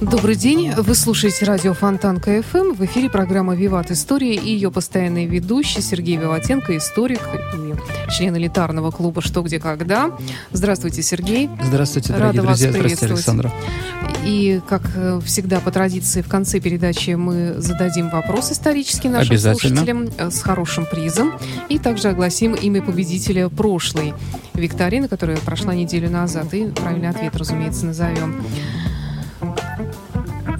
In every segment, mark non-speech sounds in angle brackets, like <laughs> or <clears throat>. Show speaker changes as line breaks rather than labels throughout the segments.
Добрый день. Вы слушаете радио Фонтан КФМ. В эфире программа «Виват История» и ее постоянный ведущий Сергей Виватенко, историк и член элитарного клуба «Что, где, когда». Здравствуйте, Сергей.
Здравствуйте,
Рада
дорогие
вас
друзья. Здравствуйте,
приветствовать.
Александра.
И, как э, всегда, по традиции, в конце передачи мы зададим вопрос исторический нашим слушателям э, с хорошим призом. И также огласим имя победителя прошлой викторины, которая прошла неделю назад. И правильный ответ, разумеется, назовем.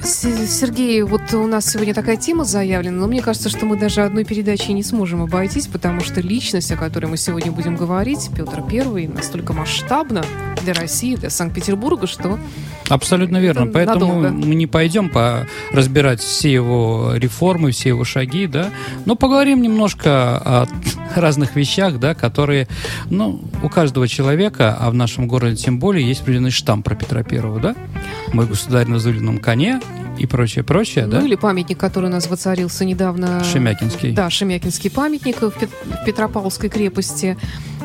Сергей, вот у нас сегодня такая тема заявлена, но мне кажется, что мы даже одной передачей не сможем обойтись, потому что личность, о которой мы сегодня будем говорить, Петр Первый, настолько масштабна для России, для Санкт-Петербурга, что
Абсолютно верно.
Это
Поэтому
надолго.
мы не пойдем по разбирать все его реформы, все его шаги, да. Но поговорим немножко о <laughs> разных вещах, да, которые, ну, у каждого человека, а в нашем городе тем более, есть определенный штамп про Петра Первого, да. Мой государь на зулином коне и прочее, прочее, да.
Ну или памятник, который у нас воцарился недавно.
Шемякинский.
Да, Шемякинский памятник в Петропавловской крепости.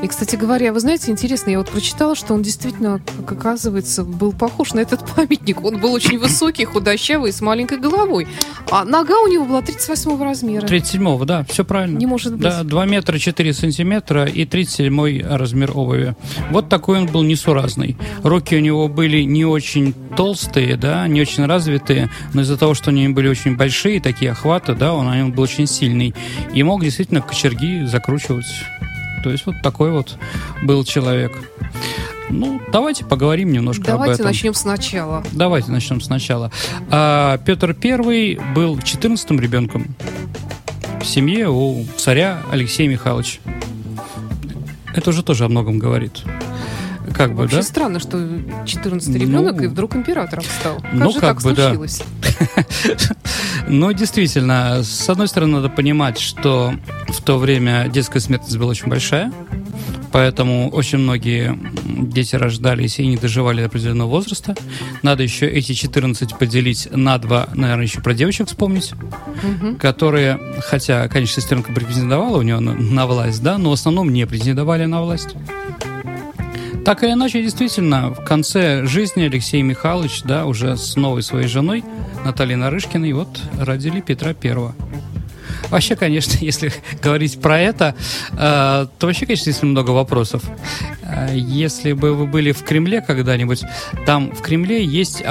И, кстати говоря, вы знаете, интересно, я вот прочитала, что он действительно, как оказывается, был похож на этот памятник. Он был очень высокий, худощавый, с маленькой головой. А нога у него была 38 размера.
37-го, да, все правильно.
Не может быть.
Да, 2 метра 4 сантиметра и 37 размер обуви. Вот такой он был несуразный. Руки у него были не очень толстые, да, не очень развитые, но из-за того, что они были очень большие, такие охваты, да, он, он был очень сильный. И мог действительно кочерги закручивать. То есть вот такой вот был человек. Ну, давайте поговорим немножко об
Давайте
этом.
начнем сначала.
Давайте начнем сначала. А, Петр I был 14-м ребенком в семье у царя Алексея Михайловича. Это уже тоже о многом говорит. Как бы,
Вообще
да?
странно, что 14 ребенок
Ну,
и вдруг императором стал. Как
ну,
же
как
так
бы, да.
случилось? <laughs>
Но действительно, с одной стороны, надо понимать, что в то время детская смертность была очень большая, поэтому очень многие дети рождались и не доживали до определенного возраста. Надо еще эти 14 поделить на два, наверное, еще про девочек вспомнить, которые, хотя, конечно, сестренка претендовала у нее на, на власть, да, но в основном не претендовали на власть. Так или иначе, действительно, в конце жизни Алексей Михайлович, да, уже с новой своей женой Натальей Нарышкиной, вот родили Петра Первого. Вообще, конечно, <laughs> если говорить про это, э, то вообще, конечно, есть много вопросов. Э, Если бы вы были в Кремле когда-нибудь, там в Кремле есть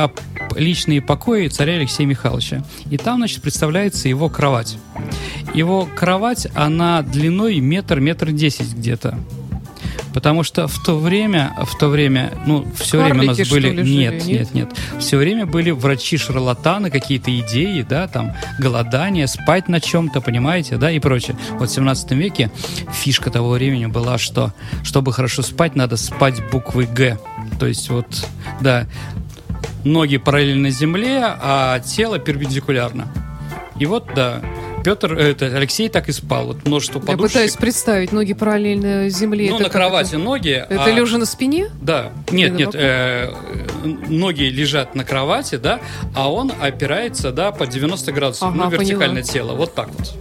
личные покои царя Алексея Михайловича. И там, значит, представляется его кровать. Его кровать, она длиной метр, метр десять где-то. Потому что в то время, в то время, ну, все время у нас
Карлики,
были...
ли, жили,
нет,
нет?
нет, нет. Все время были врачи-шарлатаны, какие-то идеи, да, там, голодание, спать на чем-то, понимаете, да, и прочее. Вот в 17 веке фишка того времени была, что, чтобы хорошо спать, надо спать буквой «Г». То есть вот, да, ноги параллельно земле, а тело перпендикулярно. И вот, да, Петр, э, это, Алексей так и спал. Вот множество
Я
подушек.
пытаюсь представить ноги параллельно земле.
ну,
Это
на кровати
это?
ноги.
Это
а-
лежа на спине?
Да. Нет, нет, э, ноги лежат на кровати, да, а он опирается, да, под 90 градусов,
Ага,
ну, вертикальное
поняла.
тело, вот так вот.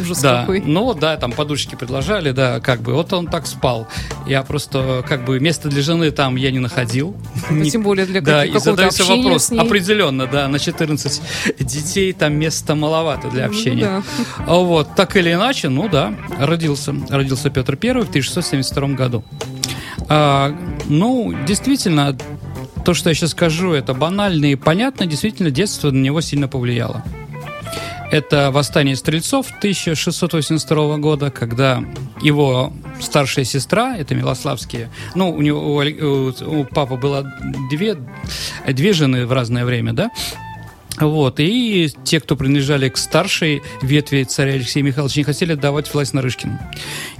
Ужас
Да,
какой.
ну да, там подушки предложили, да, как бы, вот он так спал. Я просто, как бы, место для жены там я не находил. <laughs>
Ну,
Не-
тем более для
да,
каких-
и
какого-то
задается вопрос, определенно, да, на 14 детей там места маловато для
Ну
общения.
да.
А Вот, так или иначе, ну да, родился. Родился Петр I в 1672 году. А, ну, действительно, то, что я сейчас скажу, это банально и понятно. Действительно, детство на него сильно повлияло. Это восстание стрельцов 1682 года, когда его старшая сестра, это Милославские, ну, у него у, у папы было две, две жены в разное время, да, вот, и те, кто принадлежали к старшей ветви царя Алексея Михайловича, не хотели отдавать власть Нарышкину.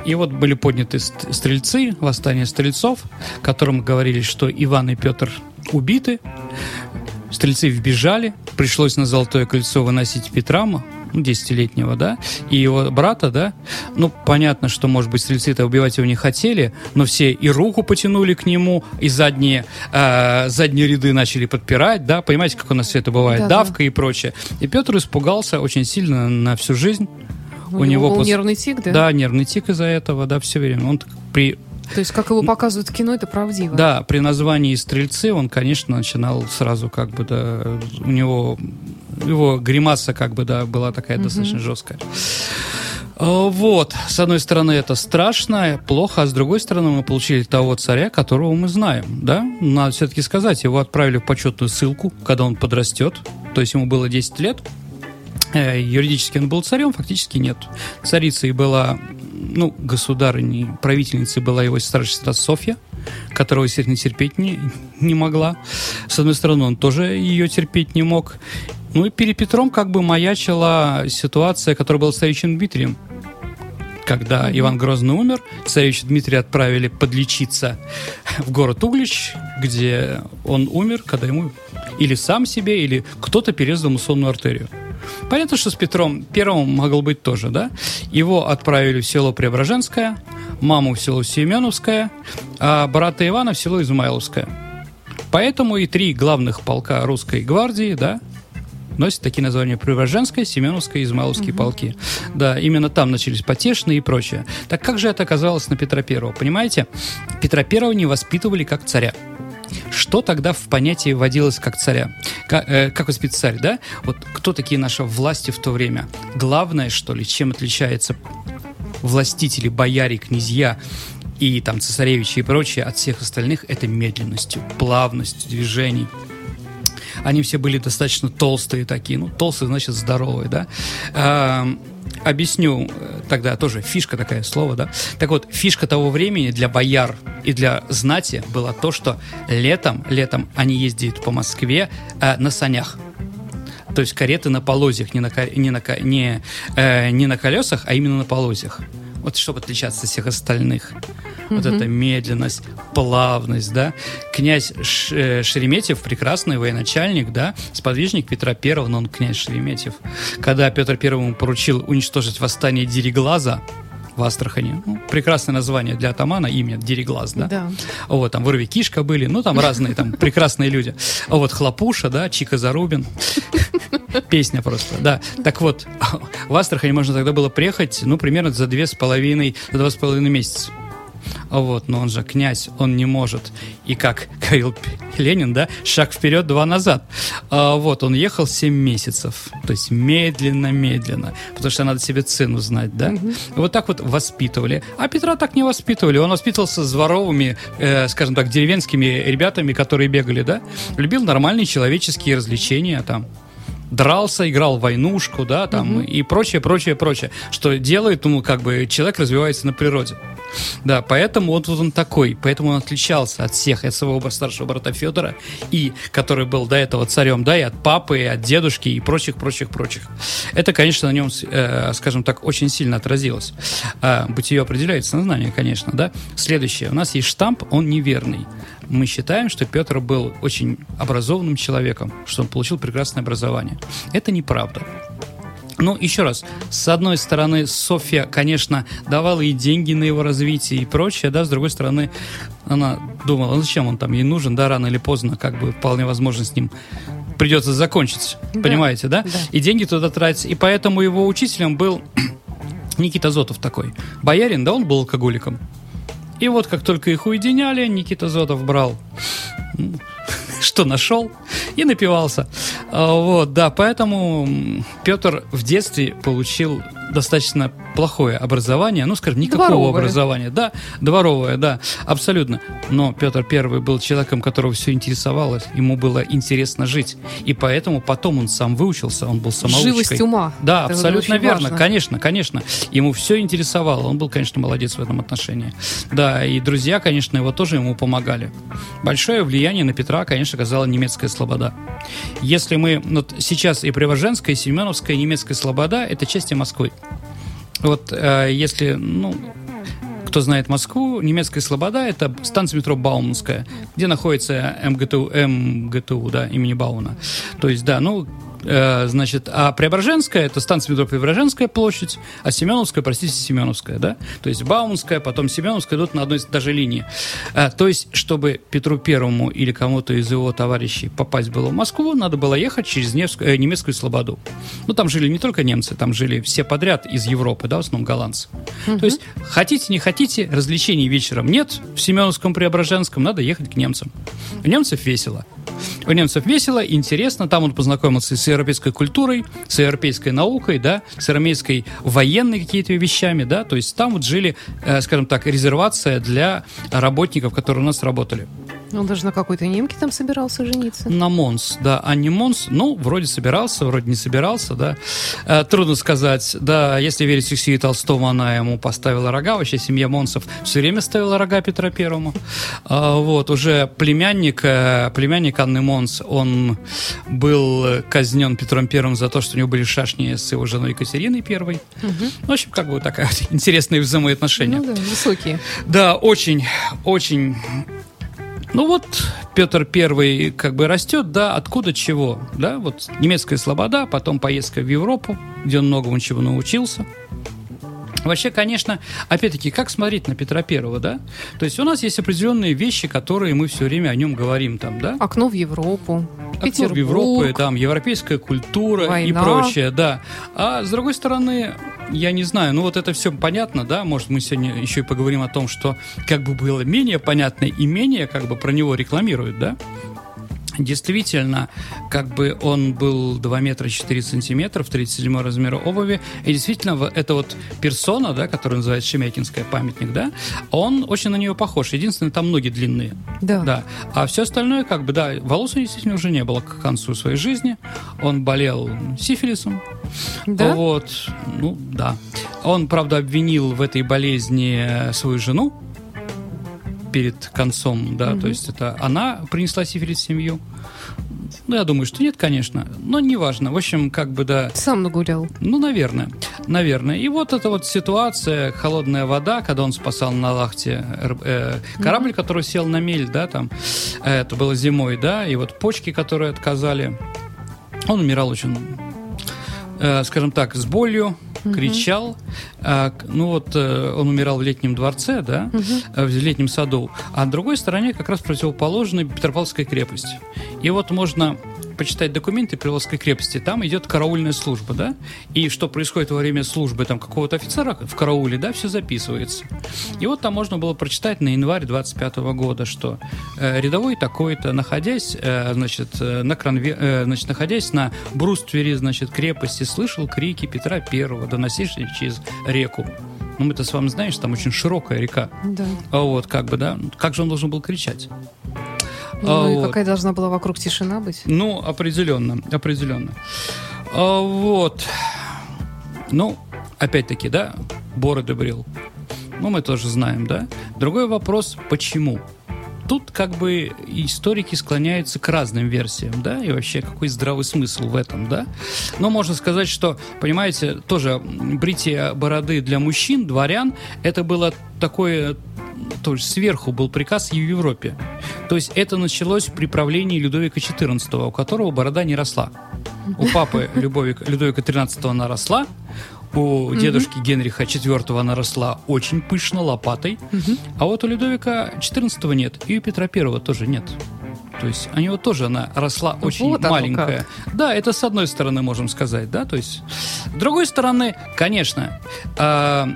И вот были подняты ст- стрельцы, восстание стрельцов, которым говорили, что Иван и Петр убиты. Стрельцы вбежали, пришлось на Золотое кольцо выносить Петра, м- ну, 10-летнего, да, и его брата, да, ну, понятно, что, может быть, стрельцы-то убивать его не хотели, но все и руку потянули к нему, и задние, э, задние ряды начали подпирать, да, понимаете, как у нас все это бывает,
Да,
давка и прочее. И Петр испугался очень сильно на всю жизнь.
У, него был
пос-
нервный тик, да?
Да, нервный тик из-за этого, да, все время. Он при
То есть, как его показывают в кино, это правдиво.
да, при названии «Стрельцы» он, конечно, начинал сразу как бы, да, у него, его гримаса как бы, да, была такая достаточно жесткая. А, Вот, с одной стороны, это страшно, плохо, а с другой стороны, мы получили того царя, которого мы знаем, да? Надо все-таки сказать, его отправили в почетную ссылку, когда он подрастет, то есть ему было 10 лет, Э, юридически он был царем, фактически нет. Царицей была, ну, государыней, правительницей была его старшая сестра Софья, которого, естественно, терпеть не, не могла. С одной стороны, он тоже ее терпеть не мог. Ну и перед Петром как бы маячила ситуация, которая была с царевичем Дмитрием. Когда Иван Грозный умер, царевича Дмитрия отправили подлечиться в город Углич, где он умер, когда ему или сам себе, или кто-то перерезал ему сонную артерию. Понятно, что с Петром Первым могло быть тоже, да? Его отправили в село Преображенское, маму в село Семеновское, а брата Ивана в село Измайловское. Поэтому и три главных полка русской гвардии, да, носят такие названия Преображенская, Семеновская и Измайловские полки. Да, именно там начались потешные и прочее. Так как же это оказалось на Петра Первого? Понимаете, Петра Первого не воспитывали как царя. Что тогда в понятии вводилось как царя? Как, э, как воспитать царь, да? Вот кто такие наши власти в то время? Главное, что ли, чем отличается властители, бояре, князья и там цесаревичи и прочее от всех остальных, это медленностью, плавностью движений. Они все были достаточно толстые такие. Ну, толстые, значит, здоровые, да. Эм, объясню э, тогда тоже фишка такая слово, да. Так вот, фишка того времени для бояр и для знати было то, что летом, летом они ездят по Москве э, на санях. То есть кареты на полозьях, не на, не на, не, э, не на колесах, а именно на полозьях. Вот чтобы отличаться от всех остальных. Вот эта медленность, плавность, да. Князь Ш- э, Шереметьев, прекрасный военачальник, да, сподвижник Петра Первого, но он князь Шереметьев. Когда Петр Первому поручил уничтожить восстание Дереглаза в Астрахани, ну, прекрасное название для атамана, имя Дереглаз, да.
Да.
Вот, там вырви кишка были, ну, там разные там прекрасные люди. Вот Хлопуша, да, Чика Зарубин. Песня просто, да. Так вот, в Астрахань можно тогда было приехать, ну, примерно за две с половиной, за два с половиной месяца. А Вот, но он же князь, он не может. И как <laughs> говорил Ленин, да, шаг вперед, два назад. А вот, он ехал 7 месяцев. То есть медленно-медленно. Потому что надо себе цену знать, да. Вот так вот воспитывали. А Петра так не воспитывали. Он воспитывался с дворовыми, э, скажем так, деревенскими ребятами, которые бегали, да. Любил нормальные человеческие развлечения там дрался, играл в войнушку, да, там, и прочее, прочее, прочее, что делает, ну, как бы, человек развивается на природе. Да, поэтому вот, вот он такой, поэтому он отличался от всех, от своего старшего брата Федора, и который был до этого царем, да, и от папы, и от дедушки, и прочих, прочих, прочих. Это, конечно, на нем, э, скажем так, очень сильно отразилось. А, бытие определяет сознание, конечно, да. Следующее, у нас есть штамп, он неверный. Мы считаем, что Петр был очень образованным человеком, что он получил прекрасное образование. Это неправда. Ну, еще раз, с одной стороны, Софья, конечно, давала ей деньги на его развитие и прочее, да, с другой стороны, она думала, ну зачем он там ей нужен, да, рано или поздно, как бы вполне возможно с ним придется закончить,
Да.
понимаете, да?
Да.
И деньги туда тратить, и поэтому его учителем был <clears throat> Никита Зотов такой. Боярин, да, он был алкоголиком. И вот как только их уединяли, Никита Зотов брал <laughs> что нашел и напивался. А, Вот, да, поэтому Петр в детстве получил достаточно плохое образование, ну, скажем, никакого
Дворовое.
образования. Да, дворовое, да, абсолютно. Но Петр Первый был человеком, которого все интересовало, ему было интересно жить. И поэтому потом он сам выучился, он был самоучкой.
Живость ума.
Да,
Это
абсолютно верно,
важно.
конечно, конечно. Ему все интересовало, он был, конечно, молодец в этом отношении. Да, и друзья, конечно, его тоже ему помогали. Большое влияние на Петра, конечно, оказала немецкая слобода. Если мы, вот сейчас и Привоженская, и Семеновская, и немецкая слобода – это части Москвы. Вот э, если, ну, кто знает Москву, немецкая Слобода – это станция метро Бауманская, где находится МГТУ, МГТУ, да, имени Бауна. То есть, да, ну, значит, а Преображенская, это станция метро Преображенская площадь, а Семеновская, простите, Семеновская, да? То есть Бауманская, потом Семеновская идут на одной даже линии. Э, то есть, чтобы Петру Первому или кому-то из его товарищей попасть было в Москву, надо было ехать через Невскую, э, немецкую Слободу. Ну, там жили не только немцы, там жили все подряд из Европы, да, в основном голландцы. Угу. То есть, хотите, не хотите, развлечений вечером нет, в Семеновском, Преображенском надо ехать к немцам. У немцев весело. У немцев весело, интересно, там он познакомился с европейской культурой, с европейской наукой, да, с европейской военной какие-то вещами, да, то есть там вот жили, э, скажем так, резервация для работников, которые у нас работали.
Он даже на какой-то немке там собирался жениться.
На Монс, да, а не Монс, ну, вроде собирался, вроде не собирался, да. Э, трудно сказать, да, если верить Алексею Толстому, она ему поставила рога, вообще семья Монсов все время ставила рога Петра Первому. Э, вот, уже племянник, э, племянник Анны Монс, он был казнен Петром Первым за то, что у него были шашни с его женой Екатериной Первой. Угу. В общем, как бы такая <laughs> интересные взаимоотношения. Ну
да, высокие.
Да, очень, очень ну вот Петр Первый как бы растет, да, откуда чего, да, вот немецкая слобода, потом поездка в Европу, где он многому чего научился. Вообще, конечно, опять-таки, как смотреть на Петра Первого, да? То есть у нас есть определенные вещи, которые мы все время о нем говорим там, да?
Окно в Европу.
Окно в Европу, там, европейская культура Война. и прочее, да. А с другой стороны, я не знаю, ну вот это все понятно, да? Может, мы сегодня еще и поговорим о том, что как бы было менее понятно и менее как бы про него рекламируют, да? Действительно, как бы он был 2 метра 4 сантиметра в 37 размера обуви, и действительно, это вот персона, да, которая называется Шемякинская памятник, да, он очень на нее похож. Единственное, там ноги длинные.
Да.
да. А все остальное, как бы, да, волос у него действительно уже не было к концу своей жизни. Он болел сифилисом.
Да?
Вот, ну, да. Он, правда, обвинил в этой болезни свою жену, перед концом, да, угу. то есть это она принесла сифилис в семью. Ну, я думаю, что нет, конечно, но неважно. В общем, как бы, да...
Сам нагулял.
Ну, наверное, наверное. И вот эта вот ситуация, холодная вода, когда он спасал на лахте э, корабль, mm который сел на мель, да, там, э, это было зимой, да, и вот почки, которые отказали. Он умирал очень, э, скажем так, с болью, угу. кричал. А, ну вот э, он умирал в летнем дворце, да, угу. в летнем саду, а на другой стороне как раз противоположная Петропавловская крепость. И вот можно почитать документы Приволжской крепости, там идет караульная служба, да, и что происходит во время службы там какого-то офицера в карауле, да, все записывается. И вот там можно было прочитать на январь 25 года, что э, рядовой такой-то, находясь, э, значит, э, на кранве, э, значит, находясь на бруствере, значит, крепости, слышал крики Петра Первого, доносившиеся через реку. Ну, мы-то с вами знаем, что там очень широкая река.
Да.
А вот, как бы, да, как же он должен был кричать?
Ну, а, и вот. какая должна была вокруг тишина быть?
Ну, определенно, определенно. А, вот. Ну, опять-таки, да, бороды брил. Ну, мы тоже знаем, да. Другой вопрос, почему? Тут как бы историки склоняются к разным версиям, да, и вообще какой здравый смысл в этом, да. Но можно сказать, что, понимаете, тоже бритие бороды для мужчин, дворян, это было такое то есть сверху был приказ в Европе. То есть это началось при правлении Людовика XIV, у которого борода не росла. У папы Любовика, Людовика XIII она росла, у дедушки Генриха IV она росла очень пышно, лопатой, а вот у Людовика XIV нет, и у Петра I тоже нет. То есть у него тоже она росла очень вот маленькая. Да, это с одной стороны можем сказать, да, то есть с другой стороны, конечно, э,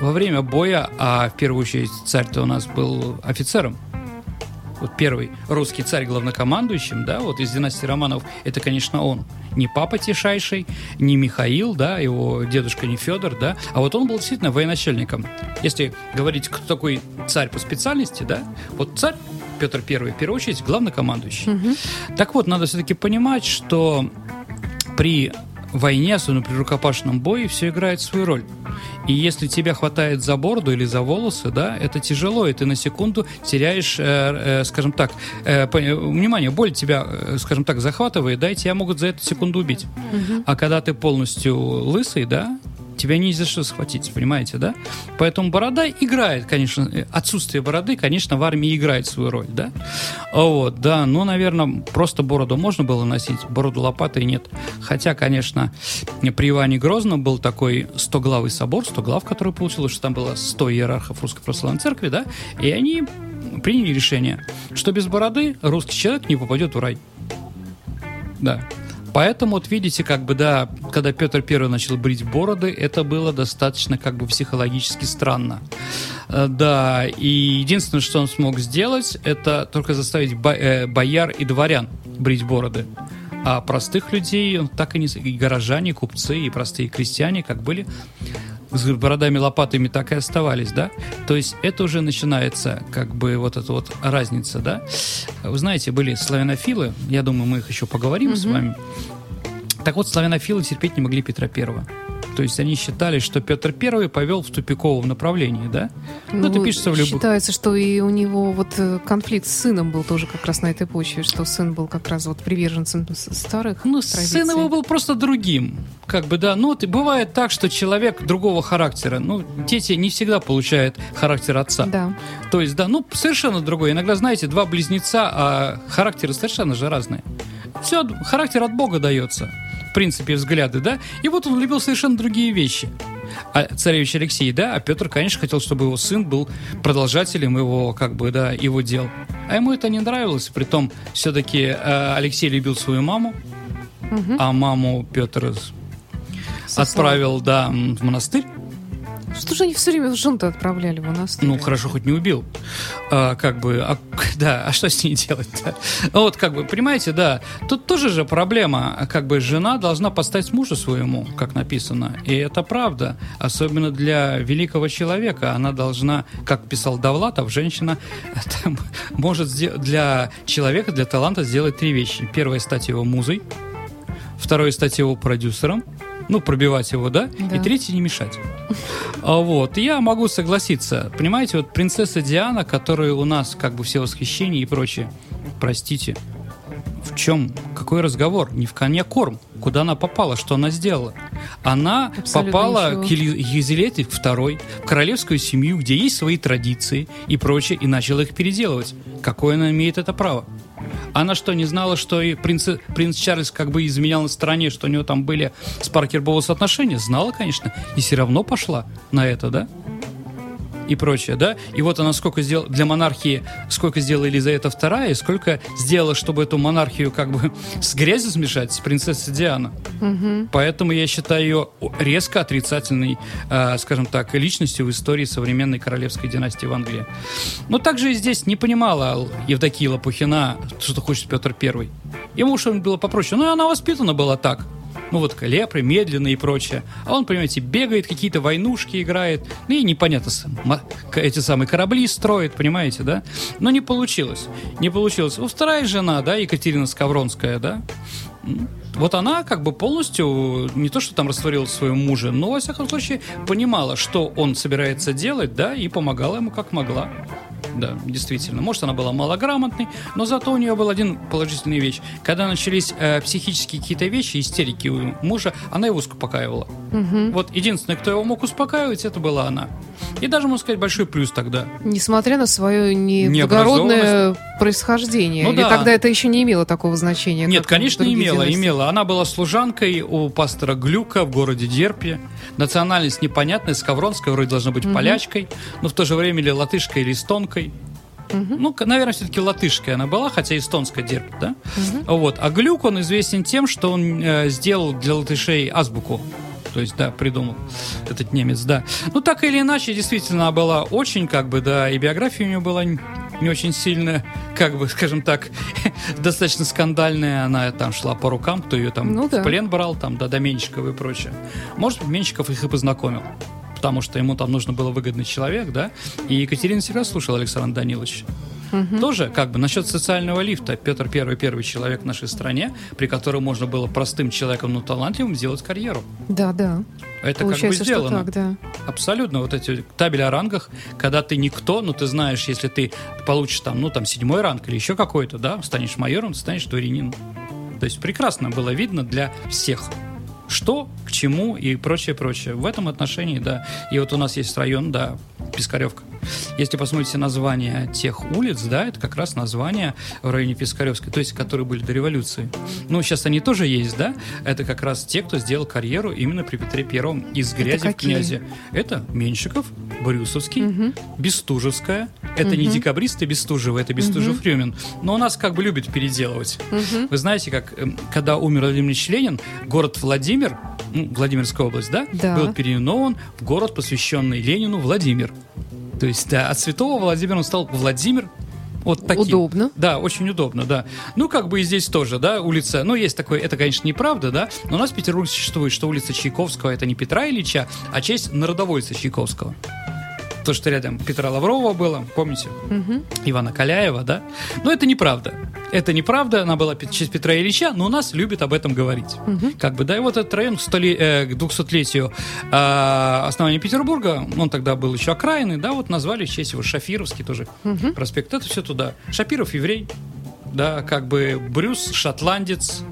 во время боя, а в первую очередь царь-то у нас был офицером, вот первый русский царь главнокомандующим, да, вот из династии Романов, это, конечно, он. Не папа Тишайший, не Михаил, да, его дедушка не Федор, да, а вот он был действительно военачальником. Если говорить, кто такой царь по специальности, да, вот царь Петр Первый, в первую очередь, главнокомандующий. Угу. Так вот, надо все-таки понимать, что при войне, особенно при рукопашном бое, все играет свою роль. И если тебя хватает за бороду или за волосы, да, это тяжело, и ты на секунду теряешь, э, э, скажем так, э, внимание, боль тебя, э, скажем так, захватывает, да, и тебя могут за эту секунду убить. Угу. А когда ты полностью лысый, да, тебя не за что схватить, понимаете, да? Поэтому борода играет, конечно, э, отсутствие бороды, конечно, в армии играет свою роль, да? Вот, да, но, наверное, просто бороду можно было носить, бороду лопатой нет. Хотя, конечно, при Иване Грозном был такой стоглавый собор, стоглав, который получилось, что там было 100 иерархов Русской Православной Церкви, да, и они приняли решение, что без бороды русский человек не попадет в рай. Да. Поэтому, вот видите, как бы, да, когда Петр Первый начал брить бороды, это было достаточно, как бы, психологически странно. Э, Да, и единственное, что он смог сделать, это только заставить э, бояр и дворян брить бороды. А простых людей так и не... И горожане, купцы, и простые крестьяне, как были с бородами лопатами так и оставались, да? То есть это уже начинается как бы вот эта вот разница, да? Вы знаете, были славянофилы, я думаю, мы их еще поговорим с вами. Так вот, славянофилы терпеть не могли Петра Первого. То есть они считали, что Петр Первый повел в тупиковом направлении, да? Ну, это пишется в любых...
Считается, что и у него вот э, конфликт с сыном был тоже как раз на этой почве, что сын был как раз вот приверженцем старых
Ну,
традиций.
сын его был просто другим. Как бы, да. Ну, бывает так, что человек другого характера. Ну, дети не всегда получают характер отца.
Да.
То есть, да, ну, совершенно другой. Иногда, знаете, два близнеца, а характеры совершенно же разные. Все, характер от Бога дается. В принципе, взгляды, да? И вот он любил совершенно другие вещи. А царевич Алексей, да, а Петр, конечно, хотел, чтобы его сын был продолжателем его, как бы, да, его дел. А ему это не нравилось. Притом, все-таки Алексей любил свою маму, а маму Петр отправил, да, в монастырь.
Что же они все время жен-то отправляли в монастырь?
Ну, хорошо, хоть не убил. А, как бы, а, <laughs> да, а что с ней делать-то? Вот, как бы, понимаете, да, тут тоже же проблема, как бы, жена должна поставить мужу своему, как написано, и это правда, особенно для великого человека, она должна, как писал Довлатов, женщина <laughs> там, может для человека, для таланта сделать три вещи. Первое, стать его музой, второе, стать его продюсером, ну, пробивать его, да,
Да.
и третье, не мешать. А Вот, я могу согласиться. Понимаете, вот принцесса Диана, которая у нас как бы все восхищения и прочее, простите, в чем, какой разговор? Не в коне корм. Куда она попала? Что она сделала? Она
Абсолютно
попала
ничего.
к Ели- Елизавете II, в королевскую семью, где есть свои традиции и прочее, и начала их переделывать. Какое она имеет это право? Она что, не знала, что и принц, принц Чарльз как бы изменял на стороне, что у него там были с Паркер Боулс отношения? Знала, конечно, и все равно пошла на это, да? И прочее, да? И вот она сколько сделала для монархии, сколько сделала Елизавета II, и сколько сделала, чтобы эту монархию как бы <laughs> с грязью смешать, с принцессой Диана. Поэтому я считаю ее резко отрицательной, э, скажем так, личностью в истории современной королевской династии в Англии. Но также и здесь не понимала Евдокия Лопухина, что хочет Петр Первый. Ему уж было попроще. Ну, она воспитана была так. Ну, вот лепры, медленно и прочее. А он, понимаете, бегает, какие-то войнушки играет. Ну, и непонятно, эти самые корабли строит, понимаете, да? Но не получилось. Не получилось. Ну, вторая жена, да, Екатерина Скавронская, да? Вот она как бы полностью, не то что там растворила своего мужа, но, во всяком случае, понимала, что он собирается делать, да, и помогала ему как могла. Да, действительно. Может, она была малограмотной, но зато у нее был один положительный вещь. Когда начались э, психические какие-то вещи, истерики у мужа, она его успокаивала. Вот единственное, кто его мог успокаивать, это была она. И даже, можно сказать, большой плюс тогда.
Несмотря на свое неблагородное происхождение.
Ну
Или
да.
тогда это еще не имело такого значения?
Нет, конечно, имела,
династии?
имела. Она была служанкой у пастора Глюка в городе Дерпе. Национальность непонятная, скавронская, вроде должна быть полячкой, но в то же время или латышкой, или эстонкой. Ну, к- наверное, все-таки латышская она была, хотя эстонская Дерп, да? Вот. А Глюк, он известен тем, что он э, сделал для латышей азбуку. То есть, да, придумал этот немец, да. Ну, так или иначе, действительно, она была очень, как бы, да, и биография у нее была не очень сильная, как бы, скажем так, <laughs> достаточно скандальная. Она там шла по рукам, кто ее там
Ну
в
да.
плен брал, там, да, до Менщикова и прочее. Может Менщиков их и познакомил. Потому что ему там нужно было выгодный человек, да. И Екатерина всегда слушала Александра Даниловича. Тоже, как бы, насчет социального лифта. Петр Первый первый человек в нашей стране, при котором можно было простым человеком, но талантливым сделать карьеру.
Да, да.
Это
Получается,
как бы сделано.
так, да.
Абсолютно. Вот эти табели о рангах, когда ты никто, ну ты знаешь, если ты получишь там, ну там седьмой ранг или еще какой-то, да, станешь майором, станешь дворянином. То есть прекрасно было видно для всех. что, к чему и прочее, прочее. В этом отношении, да. И вот у нас есть район, да, Пискаревка. Если посмотрите название тех улиц, да, это как раз название в районе Пискаревской, то есть которые были до революции. Ну, сейчас они тоже есть, да? Это как раз те, кто сделал карьеру именно при Петре Первом из грязи в князе. Это Меньшиков, Брюсовский,
Мгм.
Бестужевская. Это не
Мгм.
декабристы Бестужева, это Бестужев Рюмин. Но у нас как бы любят переделывать.
Мгм.
Вы знаете, как эм, когда умер Владимир Ильич Ленин, город Владимир, ну, Владимирская область, да,
Да.
был переименован в город, посвященный Ленину Владимир. То есть, да, от святого Владимира он стал Владимир вот таким.
Удобно.
Да, очень удобно, да. Ну, как бы и здесь тоже, да, улица, ну, есть такое, это, конечно, неправда, да, но у нас в Петербурге существует, что улица Чайковского это не Петра Ильича, а честь народовольца Чайковского. То, что рядом Петра Лаврова было, помните?
Мгм.
Ивана Каляева, да? Но это неправда. Это неправда, она была в честь Петра Ильича, но у нас любят об этом говорить. Как бы, да, и вот этот район к, столе- э, к 200-летию э, основания Петербурга, он тогда был еще окраины, да, вот назвали в честь его Шафировский тоже проспект. Это все туда. Шапиров еврей, да, как бы Брюс шотландец,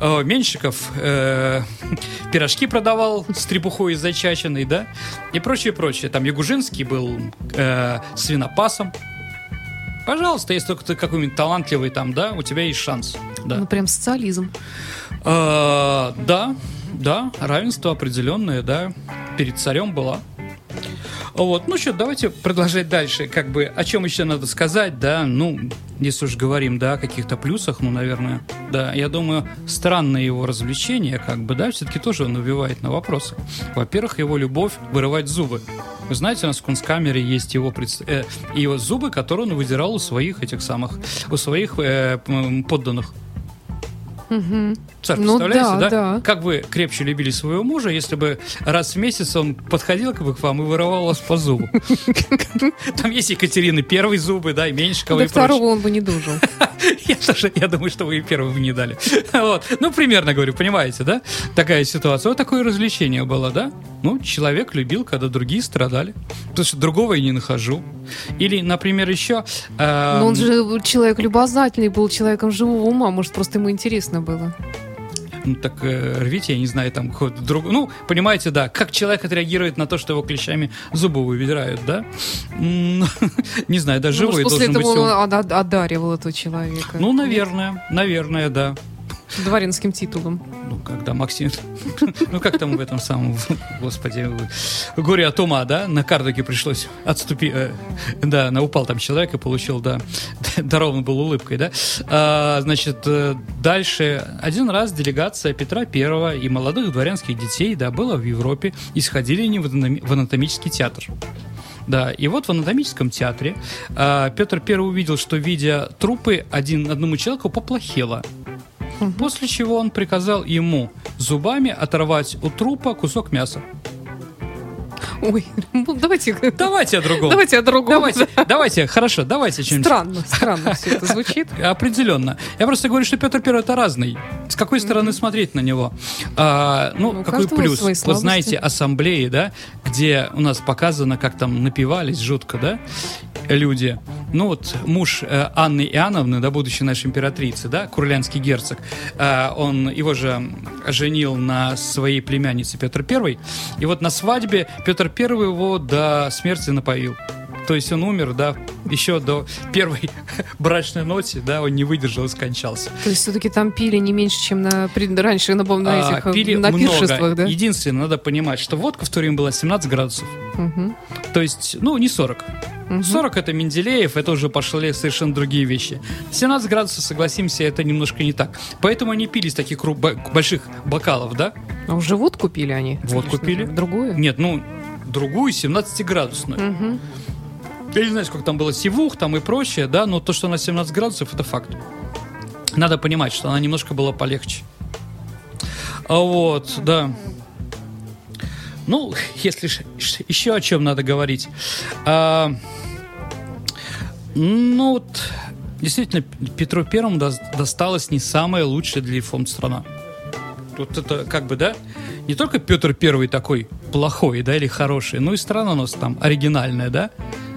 э, Меньшиков э, пирожки продавал с требухой из зачаченной, да, и прочее, прочее. Там Ягужинский был э, свинопасом. Пожалуйста, если только ты какой-нибудь талантливый там, да, у тебя есть шанс. Да,
Ну, прям социализм.
Э, да, да, равенство определенное, да, перед царем была. Вот, ну что, давайте продолжать дальше. Как бы, о чем еще надо сказать, да, ну, если уж говорим, да, о каких-то плюсах, ну, наверное, да, я думаю, странное его развлечение, как бы, да, все-таки тоже он убивает на вопросы. Во-первых, его любовь вырывать зубы. Вы знаете, у нас в Кунсткамере есть его, предс- э, его зубы, которые он выдирал у своих этих самых, у своих э, подданных. Царь,
Ну
представляете,
да,
да,
да.
Как вы крепче любили своего мужа, если бы раз в месяц он подходил к вам и вырывал вас по зубу? <laughs> Там есть Екатерины первые зубы, да, и Меньшикова и
второго он бы не дожил. <laughs>
Я тоже, я думаю, что вы и первым не дали. <laughs> Вот. Ну, примерно говорю, понимаете, да? Такая ситуация. Вот такое развлечение было, да? Ну, человек любил, когда другие страдали. Потому что другого я не нахожу. Или, например, еще... э,
Но он же человек любознательный, был человеком живого ума. Может, просто ему интересно было.
Ну, так э, рвите, я не знаю, там какой-то друг... Ну, понимаете, да, как человек отреагирует на то, что его клещами зубы выбирают, да? <laughs> Не знаю, даже
Ну,
живой
после
должен быть
этого он ада- одаривал этого человека.
Ну, наверное, наверное, да.
Дворянским титулом.
Ну, когда Максим... <laughs> Ну, как там в этом самом... Господи, горе от ума, да? На картоке пришлось отступить. э, Да, на упал там человек и получил, да, <laughs> дарован был улыбкой, да? А, Значит, э, дальше. Один раз делегация Петра Первого и молодых дворянских детей, да, была в Европе и сходили они в анатоми- в анатомический театр. Да, и вот в анатомическом театре а, Петр Первый увидел, что, видя трупы, один, одному человеку поплохело. После чего он приказал ему зубами оторвать у трупа кусок мяса.
Ой, <laughs> ну, давайте...
Давайте о другом.
Давайте о другом.
Давайте, давайте, хорошо, давайте чем-нибудь.
Странно, странно все это <laughs> звучит.
Определенно. Я просто говорю, что Петр Первый это разный. С какой стороны смотреть на него? А, ну,
Ну,
какой плюс?
свои
Вот знаете, ассамблеи, да, где у нас показано, как там напивались жутко, да, люди. Ну вот муж э, Анны Иоанновны, да, будущей нашей императрицы, да, курлянский герцог, э, он его же женил на своей племяннице Петр Первый, и вот на свадьбе Петр Первый его до смерти напоил. То есть он умер, да, еще до первой <laughs> брачной ноте, да, он не выдержал и скончался.
То есть все-таки там пили не меньше, чем на, раньше на, на
А,
этих, э,
пили
на
много.
пиршествах, да?
Единственное, надо понимать, что водка в то время была 17 градусов.
Мгм.
То есть, ну, не 40.
Мгм.
40 это Менделеев, это уже пошли совершенно другие вещи. 17 градусов, согласимся, это немножко не так. Поэтому они пили из таких кру- бо- больших бокалов, да?
А уже водку пили они?
Водку пили.
Другую?
Нет, ну, другую 17-градусную.
Мгм.
Я не знаю, сколько там было сивух там и прочее, да, но то, что она 17 градусов, это факт. Надо понимать, что она немножко была полегче. А вот, да. Ну, если еще о чем надо говорить. А, ну, вот, действительно, Петру Первому дос- досталась не самая лучшая для реформ страна. Вот это как бы, да, не только Петр Первый такой плохой, да, или хороший, но и страна у нас там оригинальная, да,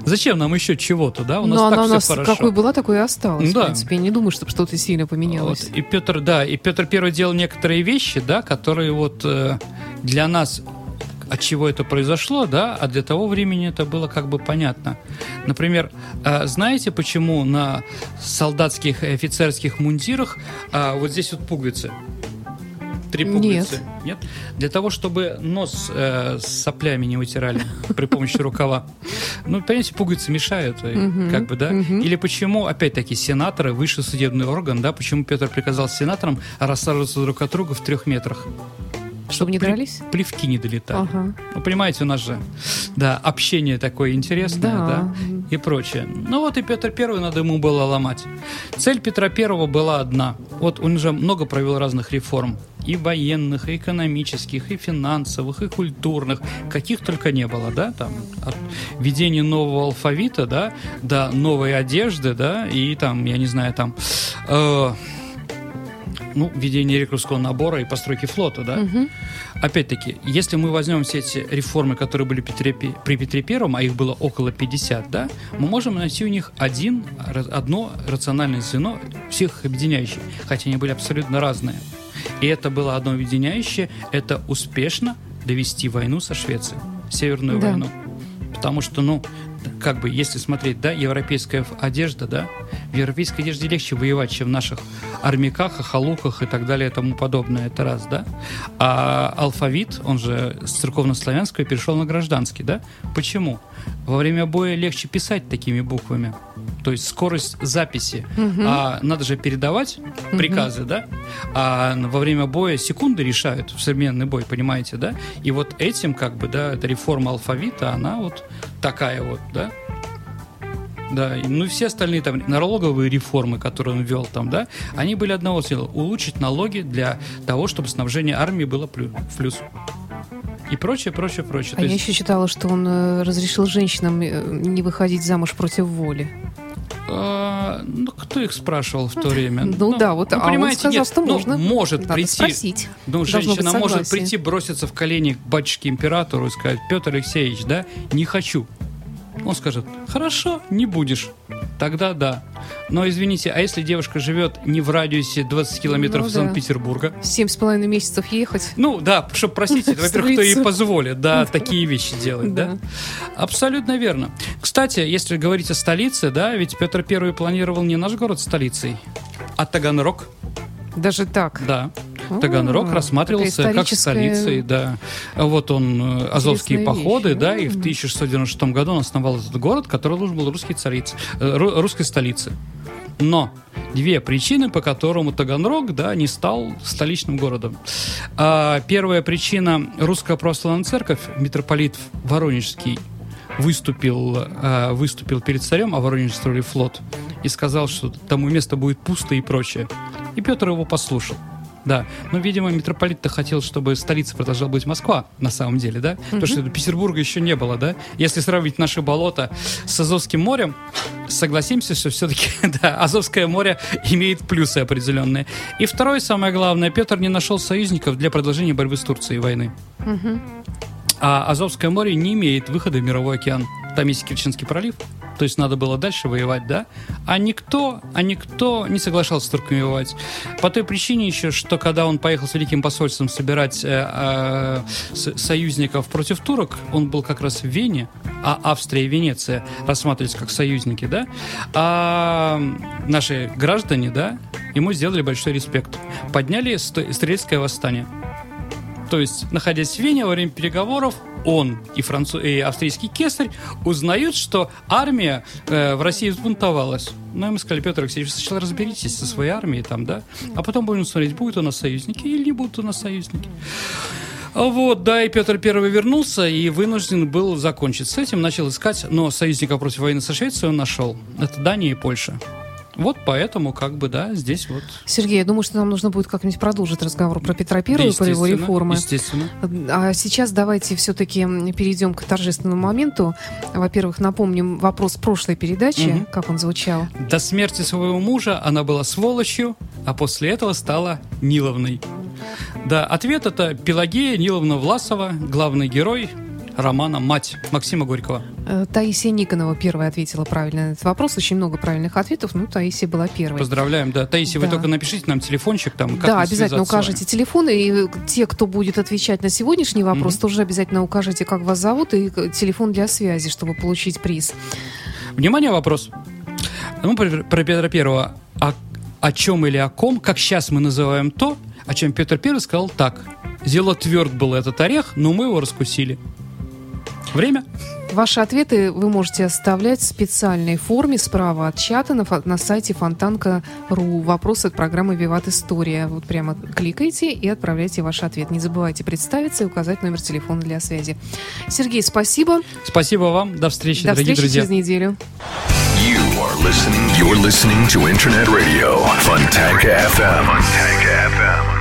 Зачем нам еще чего-то, да? У нас
Но
так
она у
все
нас
хорошо.
какой была, такой и осталась.
Да.
В принципе, я не думаю, чтобы что-то сильно поменялось.
Вот, и Петр, да, и Петр Первый делал некоторые вещи, да, которые вот э, для нас от чего это произошло, да, а для того времени это было как бы понятно. Например, э, знаете, почему на солдатских и офицерских мундирах э, вот здесь вот пуговицы? Три пуговицы. Нет. Для того, чтобы нос э, с соплями не вытирали <laughs> при помощи рукава. Ну, понимаете, пуговицы мешают, э, как бы, да? Или почему, опять-таки, сенаторы, высший судебный орган, да, почему Петр приказал сенаторам рассаживаться друг от друга в трех метрах?
Чтобы не дрались?
Плевки не долетали.
Ага.
Ну, понимаете, у нас же, да, общение такое интересное, да,
Да.
и прочее. Ну вот и Петр Первый надо ему было ломать. Цель Петра Первого была одна. Вот он же много провел разных реформ. И военных, и экономических, и финансовых, и культурных. Каких только не было, да, там, от введения нового алфавита, да, до новой одежды, да, и там, я не знаю, там, э, ну, введение рекрутского набора и постройки флота, да. Опять-таки, если мы возьмем все эти реформы, которые были Петре Пе- при Петре Первом, а их было около 50, да, мы можем найти у них один, одно рациональное звено, всех их объединяющее, хотя они были абсолютно разные. И это было одно объединяющее, это успешно довести войну со Швецией, Северную
Да.
войну. Потому что, ну, как бы, если смотреть, да, европейская одежда, да, в европейской одежде легче воевать, чем в наших армяках, ахалуках и так далее и тому подобное, это раз, да. А алфавит, он же с церковно-славянского перешел на гражданский, да. Почему? Во время боя легче писать такими буквами, то есть скорость записи. А надо же передавать приказы, да. А во время боя секунды решают в современный бой, понимаете, да. И вот этим, как бы, да, эта реформа алфавита, она вот такая вот, да. Да, ну и все остальные там налоговые реформы, которые он ввел там, да, они были одного цели – улучшить налоги для того, чтобы снабжение армии было плю- в плюс. И прочее, прочее, прочее.
А
То
я
есть,
еще читала, что он э, разрешил женщинам э, не выходить замуж против воли.
А, ну, кто их спрашивал в то время?
Ну да, вот, а он сказал,
нет,
что
ну,
можно.
может
Надо
прийти,
спросить.
Ну, женщина может прийти, броситься в колени к батюшке императору и сказать, Петр Алексеевич, да, не хочу. Он скажет, хорошо, не будешь. Тогда да. Но извините, а если девушка живет не в радиусе 20 километров
Ну да.
Санкт-Петербурга?
Семь с половиной месяцев ехать.
Ну да, чтобы простите, <laughs> во-первых, кто ей позволит, да, такие вещи делать? Да. Абсолютно верно. Кстати, если говорить о столице, да, ведь Петр Первый планировал не наш город столицей, а Таганрог.
Даже так.
Да.
А,
Таганрог рассматривался как столицей, да. Вот он, э, Азовские походы, да, и в
М.
1696 году он основал этот город, который должен был русской, цариц- э, ру- русской столицей. Но две причины, по которому Таганрог, да, не стал столичным городом. А, первая причина – русская православная церковь, митрополит Воронежский выступил, э, выступил перед царем, а Воронеж строили флот, и сказал, что тому место будет пусто и прочее. И Петр его послушал. Да, но, видимо, митрополит-то хотел, чтобы столица продолжала быть Москва, на самом деле, да? Потому что Петербурга еще не было, да? Если сравнить наши болота с Азовским морем, согласимся, что все-таки, <laughs> да, Азовское море имеет плюсы определенные. И второе, самое главное, Петр не нашел союзников для продолжения борьбы с Турцией войны. А Азовское море не имеет выхода в мировой океан. Там есть Керченский пролив, то есть надо было дальше воевать, да? А никто, а никто не соглашался с турками воевать. По той причине еще, что когда он поехал с Великим посольством собирать э, э, союзников против турок, он был как раз в Вене, а Австрия и Венеция рассматривались как союзники, да? А наши граждане, да, ему сделали большой респект. Подняли стрельское восстание. То есть, находясь в Вене во время переговоров, он и, француз... и австрийский кесарь узнают, что армия э, в России взбунтовалась. Ну, ему сказали, Петр Алексеевич, сначала разберитесь со своей армией там, да, а потом будем смотреть, будут у нас союзники или не будут у нас союзники. Вот, да, и Петр Первый вернулся и вынужден был закончить с этим, начал искать, но союзников против войны со Швецией он нашел. Это Дания и Польша. Вот поэтому, как бы, да, здесь вот...
Сергей, я думаю, что нам нужно будет как-нибудь продолжить разговор про Петра Первого, про его реформы.
Естественно.
А сейчас давайте все-таки перейдем к торжественному моменту. Во-первых, напомним вопрос прошлой передачи,
Мгм.
как он звучал.
До смерти своего мужа она была сволочью, а после этого стала Ниловной. Да, ответ это Пелагея Ниловна Власова, главный герой романа «Мать» Максима Горького.
Э, Таисия Никонова первая ответила правильно на этот вопрос. Очень много правильных ответов. Ну, Таисия была первой.
Поздравляем, да. Таисия, вы
Да.
только напишите нам телефончик там. как
да, обязательно укажите телефон. И те, кто будет отвечать на сегодняшний вопрос,
Мгм.
тоже обязательно укажите, как вас зовут, и телефон для связи, чтобы получить приз.
Внимание, вопрос. Ну, про, про Петра Первого. О, о чем или о ком, как сейчас мы называем то, о чем Петр Первый сказал так. Зело тверд был этот орех, но мы его раскусили. Время?
Ваши ответы вы можете оставлять в специальной форме справа от чата на, на сайте фонтанка.ру. Вопрос от программы «Виват История». Вот прямо кликайте и отправляйте ваш ответ. Не забывайте представиться и указать номер телефона для связи. Сергей, спасибо.
Спасибо вам. До встречи,
До
дорогие
встречи
друзья.
через неделю.
You are listening. You're listening to Internet Radio Fontanka FM. Fontanka FM.